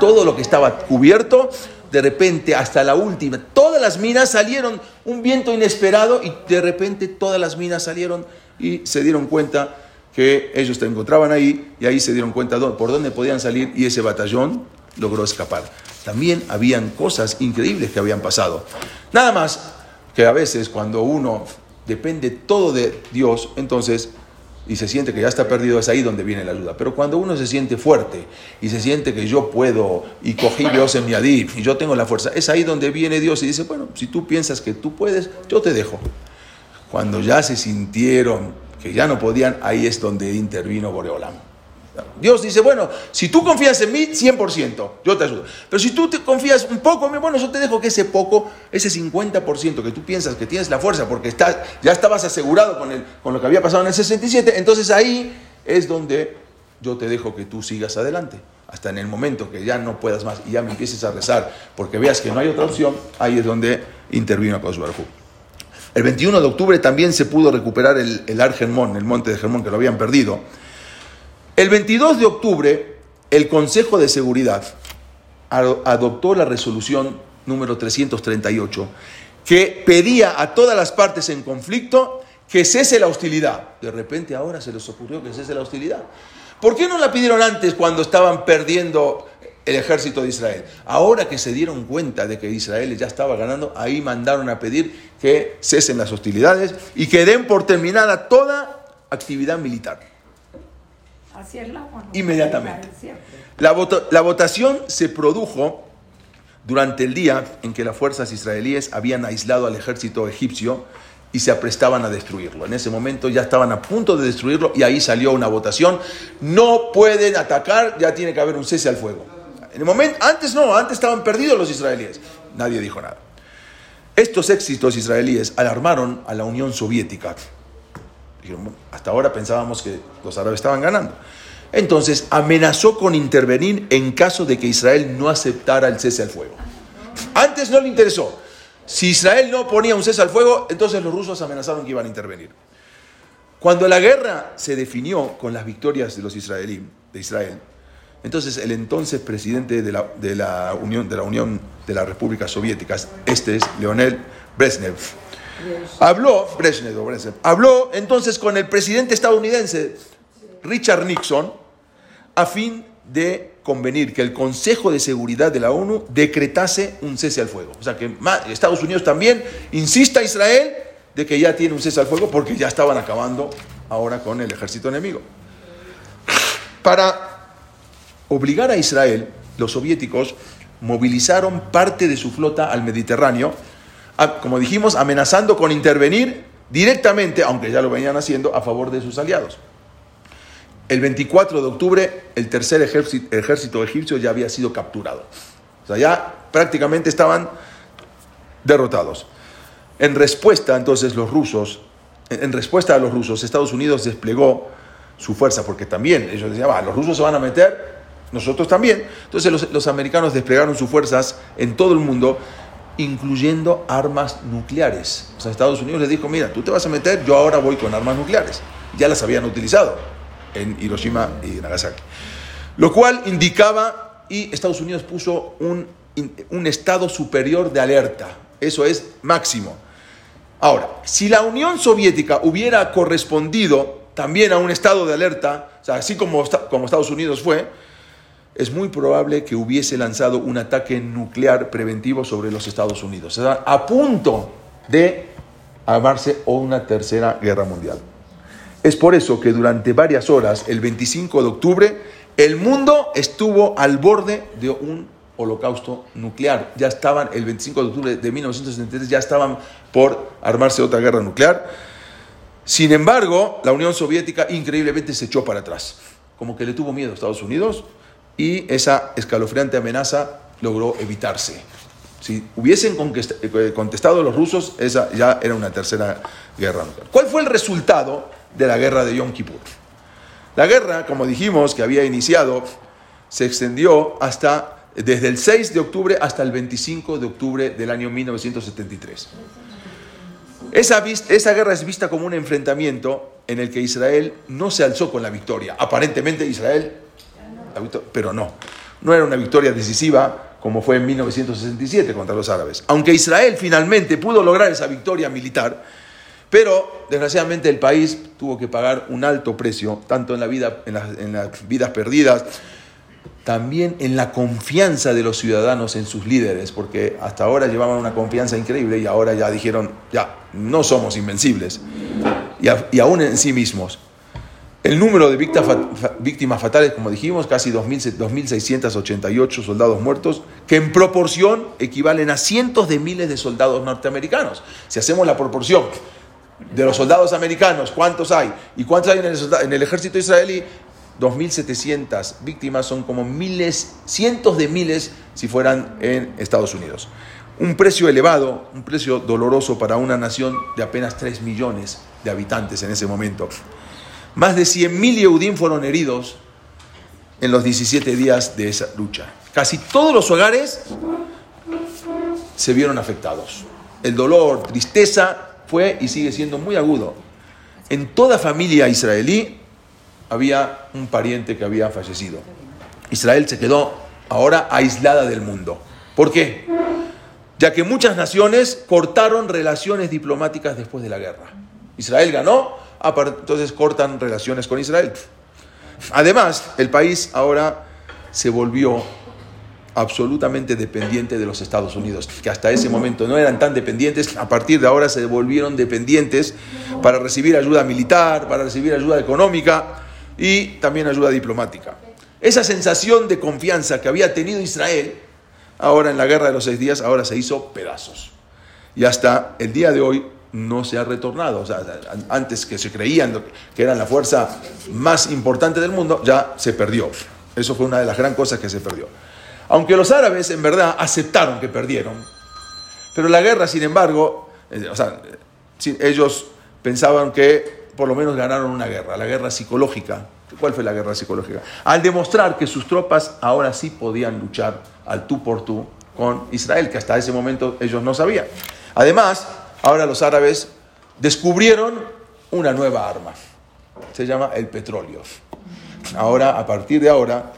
Todo lo que estaba cubierto, de repente hasta la última, todas las minas salieron, un viento inesperado y de repente todas las minas salieron y se dieron cuenta que ellos se encontraban ahí y ahí se dieron cuenta por dónde podían salir y ese batallón logró escapar también habían cosas increíbles que habían pasado. Nada más que a veces cuando uno depende todo de Dios, entonces, y se siente que ya está perdido, es ahí donde viene la ayuda. Pero cuando uno se siente fuerte y se siente que yo puedo y cogí Dios en mi adif y yo tengo la fuerza, es ahí donde viene Dios y dice, bueno, si tú piensas que tú puedes, yo te dejo. Cuando ya se sintieron que ya no podían, ahí es donde intervino Boreolam. Dios dice, bueno, si tú confías en mí, 100%, yo te ayudo. Pero si tú te confías un poco en mí, bueno, yo te dejo que ese poco, ese 50% que tú piensas que tienes la fuerza porque estás, ya estabas asegurado con, el, con lo que había pasado en el 67, entonces ahí es donde yo te dejo que tú sigas adelante. Hasta en el momento que ya no puedas más y ya me empieces a rezar porque veas que no hay otra opción, ahí es donde intervino Akadosh El 21 de octubre también se pudo recuperar el, el el monte de Germón, que lo habían perdido. El 22 de octubre, el Consejo de Seguridad adoptó la resolución número 338 que pedía a todas las partes en conflicto que cese la hostilidad. De repente ahora se les ocurrió que cese la hostilidad. ¿Por qué no la pidieron antes cuando estaban perdiendo el ejército de Israel? Ahora que se dieron cuenta de que Israel ya estaba ganando, ahí mandaron a pedir que cesen las hostilidades y que den por terminada toda actividad militar. Inmediatamente. La, votación se produjo durante el día en que las fuerzas israelíes habían aislado al ejército egipcio y se aprestaban a destruirlo. En ese momento ya estaban a punto de destruirlo y ahí salió una votación. No pueden atacar, ya tiene que haber un cese al fuego. En el momento, antes no, antes estaban perdidos los israelíes. Nadie dijo nada. Estos éxitos israelíes alarmaron a la Unión Soviética. Hasta ahora pensábamos que los árabes estaban ganando. Entonces amenazó con intervenir en caso de que Israel no aceptara el cese al fuego. Antes no le interesó. Si Israel no ponía un cese al fuego, entonces los rusos amenazaron que iban a intervenir. Cuando la guerra se definió con las victorias de los israelíes, de Israel, entonces el entonces presidente de la, de la Unión de la Unión de las Repúblicas Soviéticas, este es Leonel Brezhnev, habló Brezhnev, habló entonces con el presidente estadounidense Richard Nixon a fin de convenir que el Consejo de Seguridad de la ONU decretase un cese al fuego. O sea, que Estados Unidos también insista a Israel de que ya tiene un cese al fuego porque ya estaban acabando ahora con el ejército enemigo. Para obligar a Israel, los soviéticos movilizaron parte de su flota al Mediterráneo, como dijimos, amenazando con intervenir directamente, aunque ya lo venían haciendo, a favor de sus aliados. El 24 de octubre, el tercer ejército, egipcio ya había sido capturado. O sea, ya prácticamente estaban derrotados. En respuesta, entonces, los rusos, en respuesta a los rusos, Estados Unidos desplegó su fuerza, porque también ellos decían, va, los rusos se van a meter, nosotros también. Entonces los, los, americanos desplegaron sus fuerzas en todo el mundo, incluyendo armas nucleares. O sea, Estados Unidos les dijo, mira, tú te vas a meter, yo ahora voy con armas nucleares. Ya las habían utilizado en Hiroshima y Nagasaki. Lo cual indicaba, y Estados Unidos puso un, un estado superior de alerta. Eso es máximo. Ahora, si la Unión Soviética hubiera correspondido también a un estado de alerta, o sea, así como, como Estados Unidos fue, es muy probable que hubiese lanzado un ataque nuclear preventivo sobre los Estados Unidos. Sea, a punto de armarse una tercera guerra mundial. Es por eso que durante varias horas, el 25 de octubre, el mundo estuvo al borde de un holocausto nuclear. Ya estaban, el 25 de octubre de 1973, ya estaban por armarse otra guerra nuclear. Sin embargo, la Unión Soviética increíblemente se echó para atrás. Como que le tuvo miedo a Estados Unidos y esa escalofriante amenaza logró evitarse. Si hubiesen eh, contestado los rusos, esa ya era una tercera guerra nuclear. ¿Cuál fue el resultado? de la guerra de Yom Kippur. La guerra, como dijimos, que había iniciado, se extendió hasta desde el 6 de octubre hasta el 25 de octubre del año 1973. Esa, esa, guerra es vista como un enfrentamiento en el que Israel no se alzó con la victoria. Aparentemente Israel, pero no. No era una victoria decisiva como fue en 1967 contra los árabes. Aunque Israel finalmente pudo lograr esa victoria militar, pero desgraciadamente el país tuvo que pagar un alto precio, tanto en, la vida, en, las, vidas perdidas, también en la confianza de los ciudadanos en sus líderes, porque hasta ahora llevaban una confianza increíble y ahora ya dijeron, ya, no somos invencibles, y, y aún en sí mismos. El número de víctimas fatales, como dijimos, casi 2.688 soldados muertos, que en proporción equivalen a cientos de miles de soldados norteamericanos. Si hacemos la proporción de los soldados americanos, ¿cuántos hay? ¿Y cuántos hay en el, ejército israelí? 2.700 víctimas, son como miles, cientos de miles si fueran en Estados Unidos. Un precio elevado, un precio doloroso para una nación de apenas 3 millones de habitantes en ese momento. Más de 100.000 Yehudim fueron heridos en los 17 días de esa lucha. Casi todos los hogares se vieron afectados. El dolor, tristeza fue y sigue siendo muy agudo. En toda familia israelí había un pariente que había fallecido. Israel se quedó ahora aislada del mundo. ¿Por qué? Ya que muchas naciones cortaron relaciones diplomáticas después de la guerra. Israel ganó, entonces cortan relaciones con Israel. Además, el país ahora se volvió absolutamente dependiente de los Estados Unidos, que hasta ese momento no eran tan dependientes, a partir de ahora se volvieron dependientes para recibir ayuda militar, para recibir ayuda económica y también ayuda diplomática. Esa sensación de confianza que había tenido Israel, ahora en la guerra de los seis días, ahora se hizo pedazos. Y hasta el día de hoy no se ha retornado. O sea, antes que se creían que eran la fuerza más importante del mundo, ya se perdió. Eso fue una de las gran cosas que se perdió. Aunque los árabes en verdad aceptaron que perdieron, pero la guerra, sin embargo, eh, o sea, ellos pensaban que por lo menos ganaron una guerra, la guerra psicológica. ¿Cuál fue la guerra psicológica? Al demostrar que sus tropas ahora sí podían luchar al tú por tú con Israel, que hasta ese momento ellos no sabían. Además, ahora los árabes descubrieron una nueva arma, se llama el petróleo. Ahora, a partir de ahora,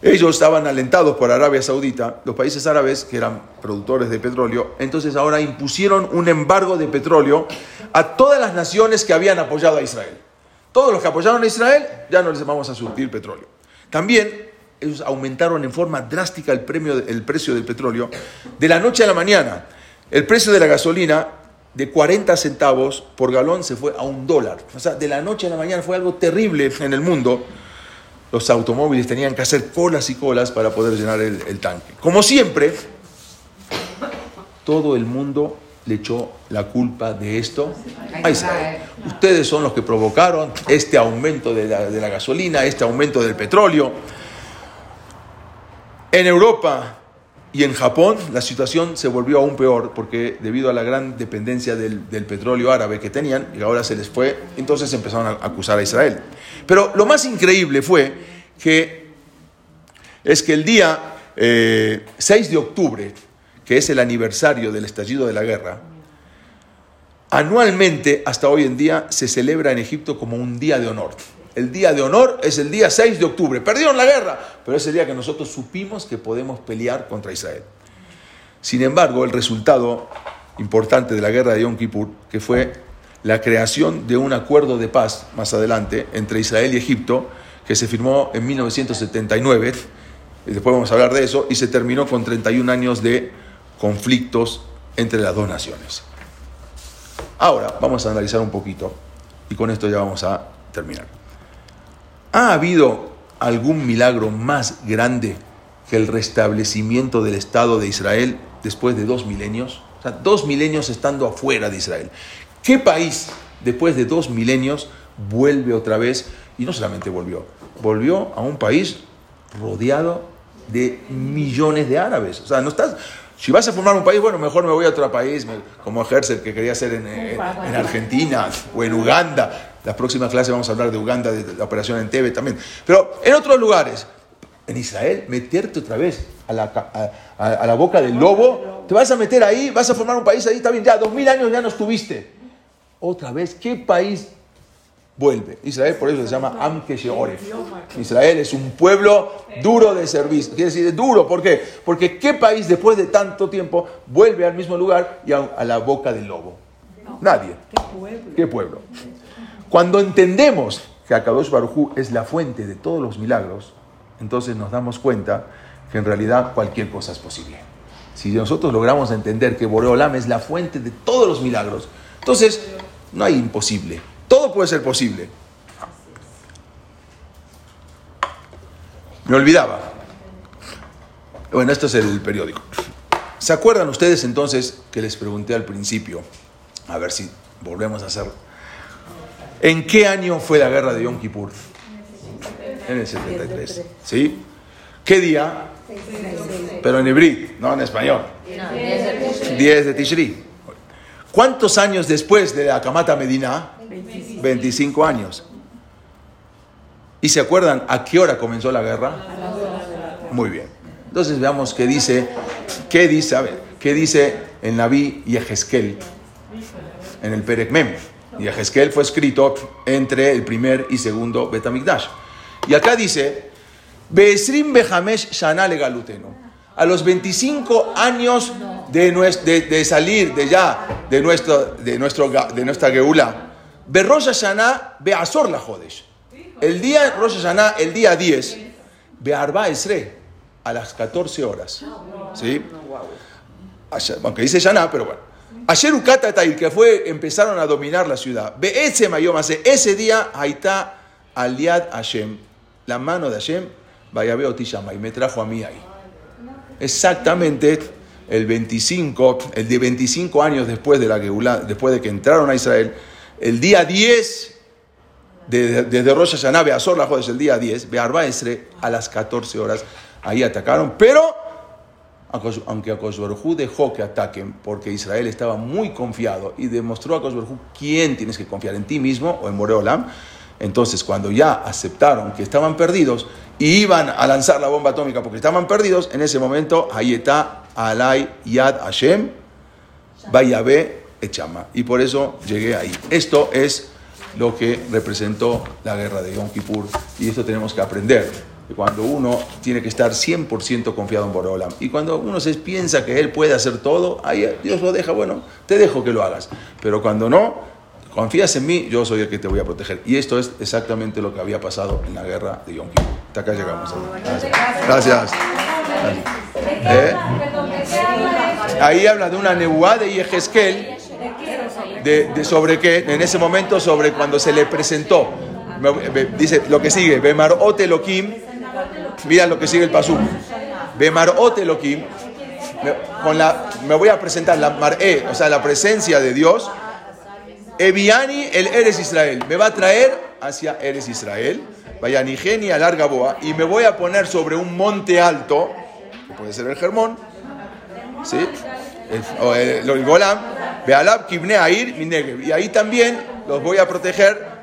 ellos estaban alentados por Arabia Saudita, los países árabes que eran productores de petróleo, entonces ahora impusieron un embargo de petróleo a todas las naciones que habían apoyado a Israel. Todos los que apoyaron a Israel ya no les vamos a surtir petróleo. También ellos aumentaron en forma drástica el, premio, el precio del petróleo. De la noche a la mañana, el precio de la gasolina de 40 centavos por galón se fue a un dólar. O sea, de la noche a la mañana fue algo terrible en el mundo los automóviles tenían que hacer colas y colas para poder llenar el, tanque. Como siempre, todo el mundo le echó la culpa de esto a Israel. Ustedes son los que provocaron este aumento de la, de la gasolina, este aumento del petróleo. En Europa y en Japón la situación se volvió aún peor porque debido a la gran dependencia del, petróleo árabe que tenían y ahora se les fue, entonces empezaron a acusar a Israel. Pero lo más increíble fue que es que el día 6 eh, de octubre, que es el aniversario del estallido de la guerra, anualmente hasta hoy en día se celebra en Egipto como un día de honor. El día de honor es el día 6 de octubre. Perdieron la guerra, pero es el día que nosotros supimos que podemos pelear contra Israel. Sin embargo, el resultado importante de la guerra de Yom Kippur, que fue la creación de un acuerdo de paz más adelante entre Israel y Egipto, que se firmó en 1979, y después vamos a hablar de eso, y se terminó con 31 años de conflictos entre las dos naciones. Ahora vamos a analizar un poquito, y con esto ya vamos a terminar. ¿Ha habido algún milagro más grande que el restablecimiento del Estado de Israel después de dos milenios? O sea, dos milenios estando afuera de Israel. ¿Qué país, después de dos milenios, vuelve otra vez? Y no solamente volvió, volvió a un país rodeado de millones de árabes. O sea, no estás, si vas a formar un país, bueno, mejor me voy a otro país, como Herzl, que quería en, en, Argentina o en Uganda. La próxima clase vamos a hablar de Uganda, de la operación en Tebe también. Pero en otros lugares, en Israel, meterte otra vez a la, a, la boca del lobo, te vas a meter ahí, vas a formar un país ahí, está bien, ya dos mil años ya no estuviste. Otra vez, ¿qué país vuelve. Israel por eso se llama Am Israel es un pueblo duro de servicio. Quiere decir duro, ¿por qué? Porque ¿qué país después de tanto tiempo vuelve al mismo lugar y a, la boca del lobo? Nadie. ¿Qué pueblo? Cuando entendemos que Akadosh Barujú es la fuente de todos los milagros, entonces nos damos cuenta que en realidad cualquier cosa es posible. Si nosotros logramos entender que Boreolam es la fuente de todos los milagros, entonces no hay imposible. Todo puede ser posible. Me olvidaba. Bueno, esto es el periódico. ¿Se acuerdan ustedes entonces que les pregunté al principio? A ver si volvemos a hacer. ¿En qué año fue la guerra de Yom Kippur? En el 73. ¿Sí? ¿Qué día? Pero en hebreo, no en español. 10 de Tishri. ¿Cuántos años después de la Kamata Medina? 25. años. ¿Y se acuerdan a qué hora comenzó la guerra? Muy bien. Entonces veamos qué dice, qué dice, a ver, qué dice el Naví Yehezkel en el Perek Mem. Yehezkel fue escrito entre el primer y segundo Betamigdash. Y acá dice, Beesrim Behamesh Shana Galuteno. A los 25 años de, de, salir de ya de, nuestro, de, nuestro, de nuestra Geula, Ve Rosh Hashanah, ve Azor la Jodesh. El día Rosh Hashanah, el día 10, ve Arba Esre, a las 14 horas. ¿Sí? Aunque dice Shana, pero bueno. Ayer Ukata que fue, empezaron a dominar la ciudad. Ve ese mayomase, ese día, está Aliad Hashem, la mano de Hashem, vaya veo y me trajo a mí ahí. Exactamente el 25, el de 25 años después de la Geulá, después de que entraron a Israel, el día 10, de- desde Rosh Hashanah, Beazor la Jodes, el día 10, Bearba Esre, a las 14 horas, ahí atacaron, pero aunque Akosh Baruj Hu dejó que ataquen, porque Israel estaba muy confiado y demostró a Akosh Baruj Hu quién tienes que confiar, en ti mismo o en Boreolam. Entonces, cuando ya aceptaron que estaban perdidos y iban a lanzar la bomba atómica porque estaban perdidos, en ese momento, está Alay Yad Hashem, Bayabe Echama. Y por eso llegué ahí. Esto es lo que representó la guerra de Yom Kippur y esto tenemos que aprender. Cuando uno tiene que estar 100% confiado en Boreolam y cuando uno se piensa que él puede hacer todo, ahí Dios lo deja, bueno, te dejo que lo hagas. Pero cuando no, confías en mí, yo soy el que te voy a proteger. Y esto es exactamente lo que había pasado en la guerra de Yom Kippur. Hasta acá llegamos. Gracias. ¿Eh? Ahí habla de una nebuá de Yehezkel, de, de sobre qué, en ese momento sobre cuando se le presentó. Dice lo que sigue, Bemarot Elohim, mira lo que sigue el pasú. Bemarot Elohim, con la, me voy a presentar la mar'e, o sea, la presencia de Dios. Eviani el Eres Israel, me va a traer hacia Eres Israel, vaya Nigeni a larga boa, y me voy a poner sobre un monte alto, que puede ser el Germón, ¿sí? El, o el, el Bealab Kibne Air. Y ahí también los voy a proteger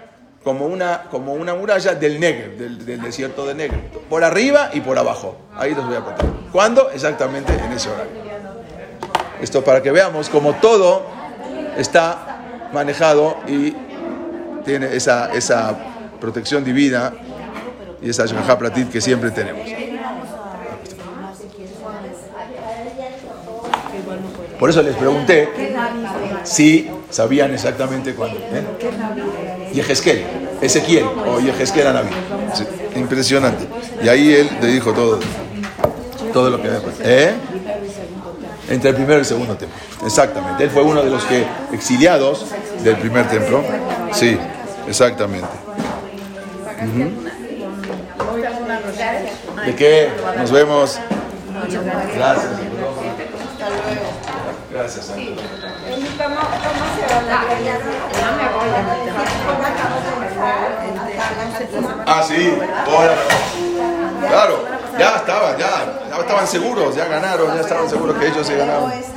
como una, como una muralla del Negev, del, del desierto de Negev. Por arriba y por abajo. Ahí los voy a proteger. ¿Cuándo? Exactamente en ese horario. Esto para que veamos como todo está manejado y tiene esa, esa protección divina y esa Shgaha Pratit que siempre tenemos. Por eso les pregunté si sabían exactamente cuándo. ¿eh? Ezequiel o Yehezkel Anabí. Sí, impresionante. Y ahí él le dijo todo, todo lo que había pasado. ¿Eh? Entre el primero y el segundo templo. Exactamente. Él fue uno de los que exiliados del primer templo. Sí, exactamente. ¿De qué? Nos vemos. Gracias. Gracias. Ángel. Ah, sí. Ahora. Claro, ya estaban, ya, ya estaban seguros, ya ganaron, ya estaban seguros que ellos se ganaron.